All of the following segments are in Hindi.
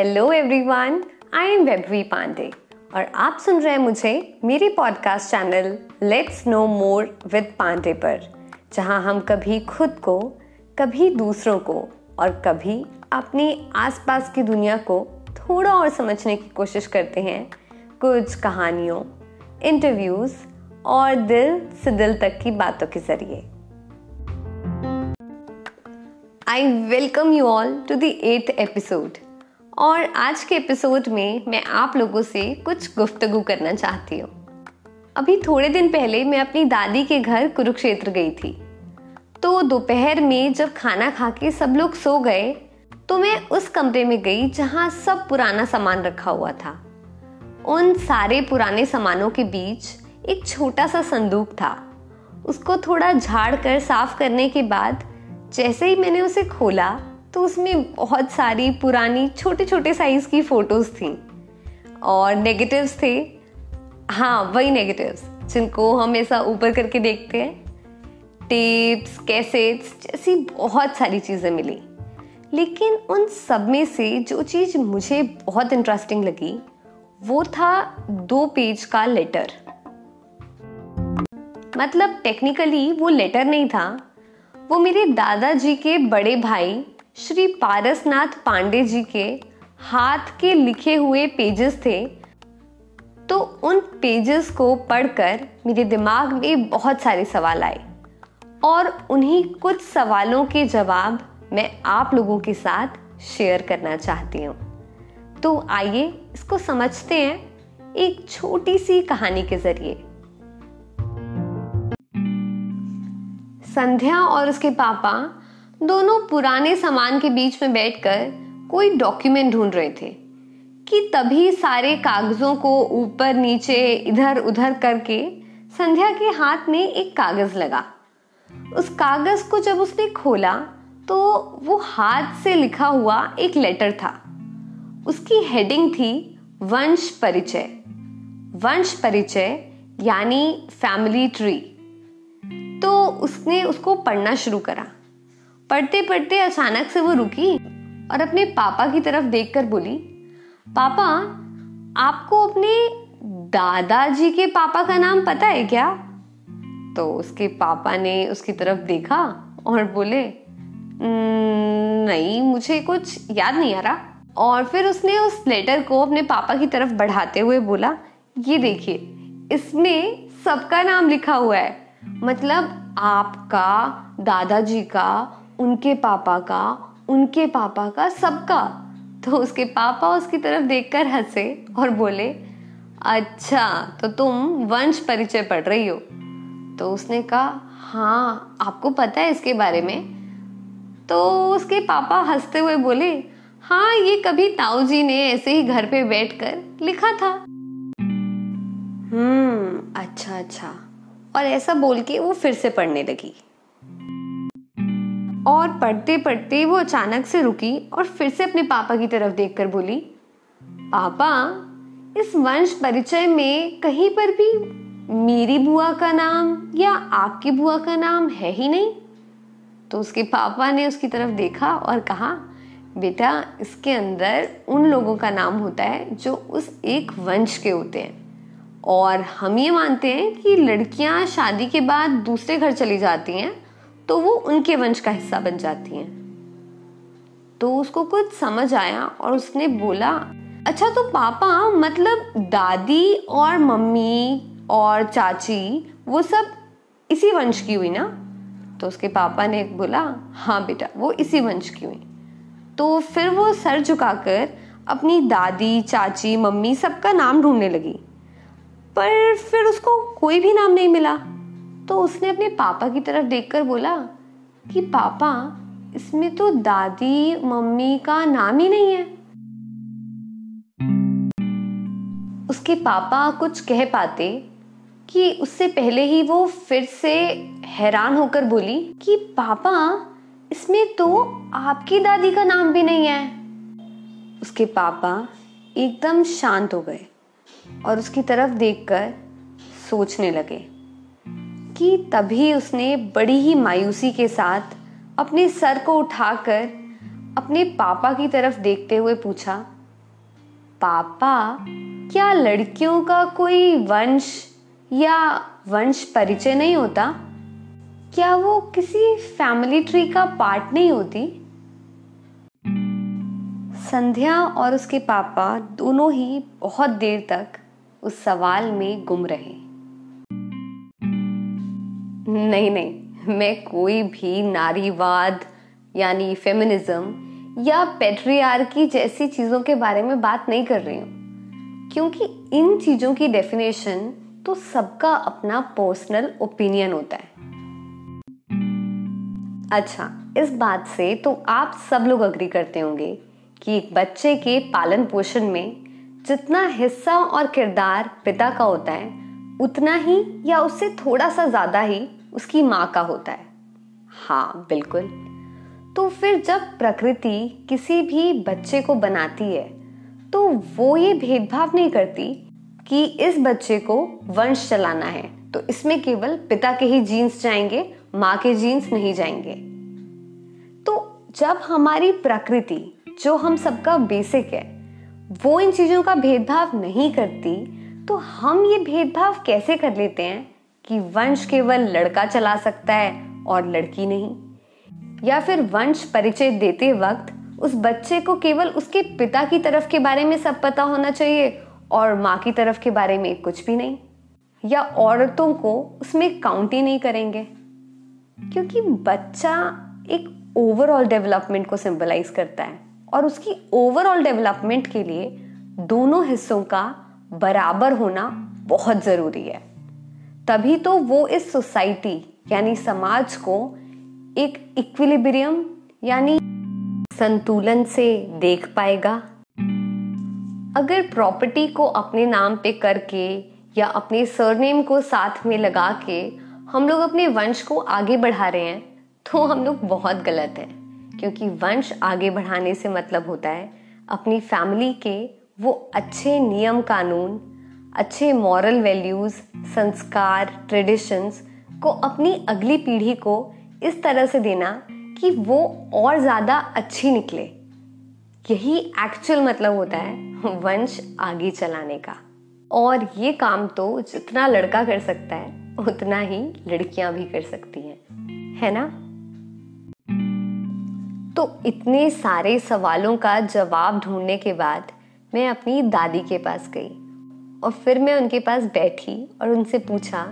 Hello everyone I am Vaibhavi Pandey और आप सुन रहे हैं मुझे मेरे podcast channel let's know more with Pandey पर, जहाँ हम कभी खुद को, कभी दूसरों को और कभी अपनी आसपास की दुनिया को थोड़ा और समझने की कोशिश करते हैं। कुछ कहानियों इंटरव्यूज़ और दिल से दिल तक की बातों के ज़रिए। I welcome you all to the eight episode और आज के एपिसोड में मैं आप लोगों से कुछ गुफ्तगु करना चाहती हूँ। अभी थोड़े दिन पहले मैं अपनी दादी के घर कुरुक्षेत्र गई थी। तो दोपहर में जब खाना खा के सब लोग सो गए तो मैं उस कमरे में गई जहाँ सब पुराना सामान रखा हुआ था। उन सारे पुराने सामानों के बीच एक छोटा सा संदूक था। उसको थोड़ा झाड़ कर साफ़ करने के बाद जैसे ही मैंने उसे खोला तो उसमें बहुत सारी पुरानी छोटे छोटे साइज़ की फ़ोटोज़ थी। और नेगेटिव्स थे। हाँ वही नेगेटिव्स जिनको हम ऐसा ऊपर करके देखते हैं। टेप्स कैसेट्स जैसी बहुत सारी चीज़ें मिली। लेकिन उन सब में से जो चीज़ मुझे बहुत इंटरेस्टिंग लगी, वो था दो पेज का लेटर मतलब टेक्निकली वो लेटर नहीं था। वो मेरे दादाजी के बड़े भाई श्री पारसनाथ पांडे जी के हाथ के लिखे हुए पेजेस थे। तो उन पेजेस को पढ़कर मेरे दिमाग में बहुत सारे सवाल आए। और उन्हीं कुछ सवालों के जवाब मैं आप लोगों के साथ शेयर करना चाहती हूँ। तो आइए इसको समझते हैं एक छोटी सी कहानी के ज़रिए। संध्या और उसके पापा दोनों पुराने सामान के बीच में बैठकर कोई डॉक्यूमेंट ढूंढ रहे थे कि तभी सारे कागजों को ऊपर, नीचे, इधर, उधर करके संध्या के हाथ में एक कागज़ लगा। उस कागज़ को जब उसने खोला तो वो हाथ से लिखा हुआ एक लेटर था। उसकी हेडिंग थी, वंश परिचय। वंश परिचय यानी फैमिली ट्री तो उसने उसको पढ़ना शुरू करा। पढ़ते पढ़ते अचानक से वो रुकी और अपने पापा की तरफ़ देखकर बोली, पापा, आपको अपने दादाजी के पापा का नाम पता है क्या? तो उसके पापा ने उसकी तरफ़ देखा और बोले नहीं, मुझे कुछ याद नहीं आ रहा। और फिर उसने उस लेटर को अपने पापा की तरफ़ बढ़ाते हुए बोला, ये देखिए, इसमें सबका नाम लिखा हुआ है। मतलब आपका, दादाजी का उनके पापा का, उनके पापा का सबका। तो उसके पापा उसकी तरफ़ देखकर हंसे और बोले अच्छा तो तुम वंश परिचय पढ़ रही हो। तो उसने कहा हाँ आपको पता है इसके बारे में? तो उसके पापा हँसते हुए बोले हाँ ये कभी ताऊ जी ने ऐसे ही घर पे बैठकर लिखा था। हम्म अच्छा अच्छा। और ऐसा बोल के वो फिर से पढ़ने लगी। और पढ़ते पढ़ते वो अचानक से रुकी और फिर से अपने पापा की तरफ़ देखकर बोली, पापा, इस वंश परिचय में कहीं पर भी मेरी बुआ का नाम या आपकी बुआ का नाम है ही नहीं? तो उसके पापा ने उसकी तरफ़ देखा और कहा, बेटा, इसके अंदर उन लोगों का नाम होता है जो उस एक वंश के होते हैं। और हम ये मानते हैं कि लड़कियाँ शादी के बाद दूसरे घर चली जाती हैं तो वो उनके वंश का हिस्सा बन जाती हैं। तो उसको कुछ समझ आया और उसने बोला अच्छा तो पापा मतलब दादी और मम्मी और चाची, वो सब इसी वंश की हुई ना? तो उसके पापा ने बोला हाँ बेटा, वो इसी वंश की हुई। तो फिर वो सर झुकाकर अपनी दादी, चाची, मम्मी सबका नाम ढूँढने लगी। पर फिर उसको कोई भी नाम नहीं मिला। तो उसने अपने पापा की तरफ़ देखकर बोला कि पापा, इसमें तो दादी, मम्मी का नाम ही नहीं है। उसके पापा कुछ कह पाते कि उससे पहले ही वो फिर से हैरान होकर बोली कि पापा, इसमें तो आपकी दादी का नाम भी नहीं है। उसके पापा एकदम शांत हो गए और उसकी तरफ़ देखकर सोचने लगे। कि तभी उसने बड़ी ही मायूसी के साथ अपने सर को उठाकर अपने पापा की तरफ़ देखते हुए पूछा, पापा, क्या लड़कियों का कोई वंश या वंश परिचय नहीं होता? क्या वो किसी फैमिली ट्री का पार्ट नहीं होती? संध्या और उसके पापा दोनों ही बहुत देर तक उस सवाल में गुम रहे। नहीं नहीं। मैं कोई भी नारीवाद, यानी फेमिनिज्म या पेट्रियार्की जैसी चीज़ों के बारे में बात नहीं कर रही हूँ। क्योंकि इन चीज़ों की डेफिनेशन तो सबका अपना पर्सनल ओपिनियन होता है। अच्छा इस बात से तो आप सब लोग अग्री करते होंगे कि एक बच्चे के पालन पोषण में जितना हिस्सा और किरदार पिता का होता है, उतना ही या उससे थोड़ा सा ज़्यादा ही उसकी माँ का होता है। हाँ बिल्कुल। तो फिर जब प्रकृति किसी भी बच्चे को बनाती है तो वो ये भेदभाव नहीं करती कि इस बच्चे को वंश चलाना है। तो इसमें केवल पिता के ही जीन्स जाएँगे, माँ के जीन्स नहीं जाएँगे। तो जब हमारी प्रकृति, जो हम सबका बेसिक है, वो इन चीज़ों का भेदभाव नहीं करती तो हम ये भेदभाव कैसे कर लेते हैं? कि वंश केवल लड़का चला सकता है और लड़की नहीं। या फिर वंश परिचय देते वक्त उस बच्चे को केवल उसके पिता की तरफ़ के बारे में सब पता होना चाहिए और माँ की तरफ़ के बारे में कुछ भी नहीं। या औरतों को उसमें काउंट ही नहीं करेंगे। क्योंकि बच्चा एक ओवरऑल डेवलपमेंट को सिंबलाइज करता है और उसकी ओवरऑल डेवलपमेंट के लिए दोनों हिस्सों का बराबर होना बहुत ज़रूरी है। तभी तो वो इस सोसाइटी, यानी समाज को एक इक्विलिब्रियम यानी संतुलन से देख पाएगा। अगर प्रॉपर्टी को अपने नाम पे करके या अपने सरनेम को साथ में लगा के हम लोग अपने वंश को आगे बढ़ा रहे हैं तो हम लोग बहुत गलत हैं। क्योंकि वंश आगे बढ़ाने से मतलब होता है, अपनी फैमिली के वो अच्छे नियम कानून अच्छे मॉरल वैल्यूज़ संस्कार ट्रेडिशंस को अपनी अगली पीढ़ी को इस तरह से देना कि वो और ज़्यादा अच्छी निकले। यही एक्चुअल मतलब होता है वंश आगे चलाने का। और ये काम तो जितना लड़का कर सकता है, उतना ही लड़कियाँ भी कर सकती हैं। है ना? तो इतने सारे सवालों का जवाब ढूँढने के बाद मैं अपनी दादी के पास गई। और फिर मैं उनके पास बैठी और उनसे पूछा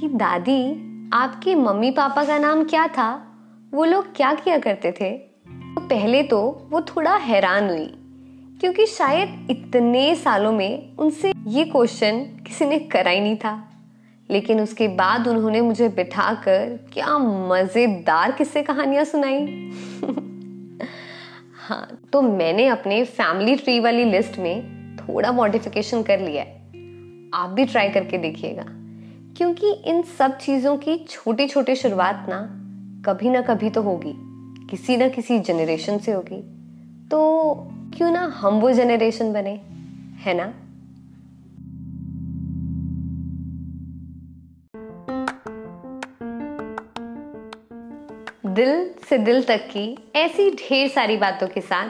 कि, दादी, आपके मम्मी पापा का नाम क्या था? वो लोग क्या किया करते थे? तो पहले तो वो थोड़ा हैरान हुई, क्योंकि शायद इतने सालों में उनसे ये क्वेश्चन किसी ने करा ही नहीं था। लेकिन उसके बाद उन्होंने मुझे बिठाकर क्या मज़ेदार किस्से कहानियाँ सुनाई। हाँ तो मैंने अपने फैमिली ट्री वाली लिस्ट में थोड़ा मॉडिफिकेशन कर लिया है। आप भी ट्राई करके देखिएगा। क्योंकि इन सब चीज़ों की छोटी छोटी शुरुआत ना कभी ना कभी तो होगी। किसी ना किसी जनरेशन से होगी। तो क्यों ना हम वो जनरेशन बने, है ना? दिल से दिल तक की ऐसी ढेर सारी बातों के साथ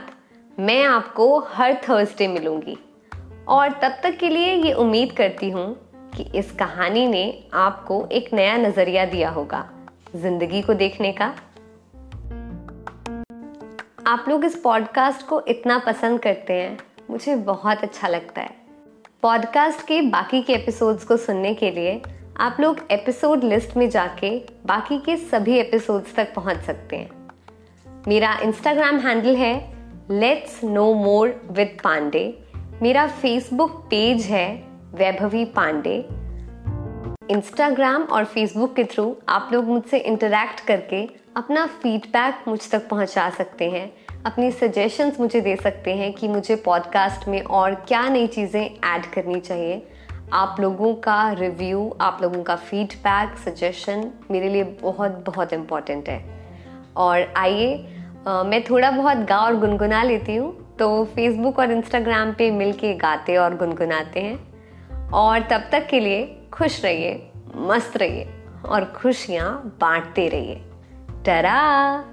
मैं आपको हर थर्सडे मिलूँगी। और तब तक के लिए ये उम्मीद करती हूँ कि इस कहानी ने आपको एक नया नज़रिया दिया होगा ज़िंदगी को देखने का। आप लोग इस पॉडकास्ट को इतना पसंद करते हैं, मुझे बहुत अच्छा लगता है। पॉडकास्ट के बाकी के एपिसोड्स को सुनने के लिए आप लोग एपिसोड लिस्ट में जाके बाकी के सभी एपिसोड्स तक पहुँच सकते हैं। मेरा इंस्टाग्राम हैंडल है let's know more with Pandey मेरा फेसबुक पेज है वैभवी पांडे। इंस्टाग्राम और फेसबुक के थ्रू आप लोग मुझसे इंटरेक्ट करके अपना फीडबैक मुझ तक पहुँचा सकते हैं। अपनी सजेशंस मुझे दे सकते हैं कि मुझे पॉडकास्ट में और क्या नई चीज़ें ऐड करनी चाहिए। आप लोगों का रिव्यू आप लोगों का फीडबैक सजेशन मेरे लिए बहुत बहुत इंपॉर्टेंट है। और आइए मैं थोड़ा बहुत गा और गुनगुना लेती हूँ। तो फेसबुक और इंस्टाग्राम पे मिलके गाते और गुनगुनाते हैं। और तब तक के लिए खुश रहिए, मस्त रहिए और खुशियाँ बांटते रहिए। टरा!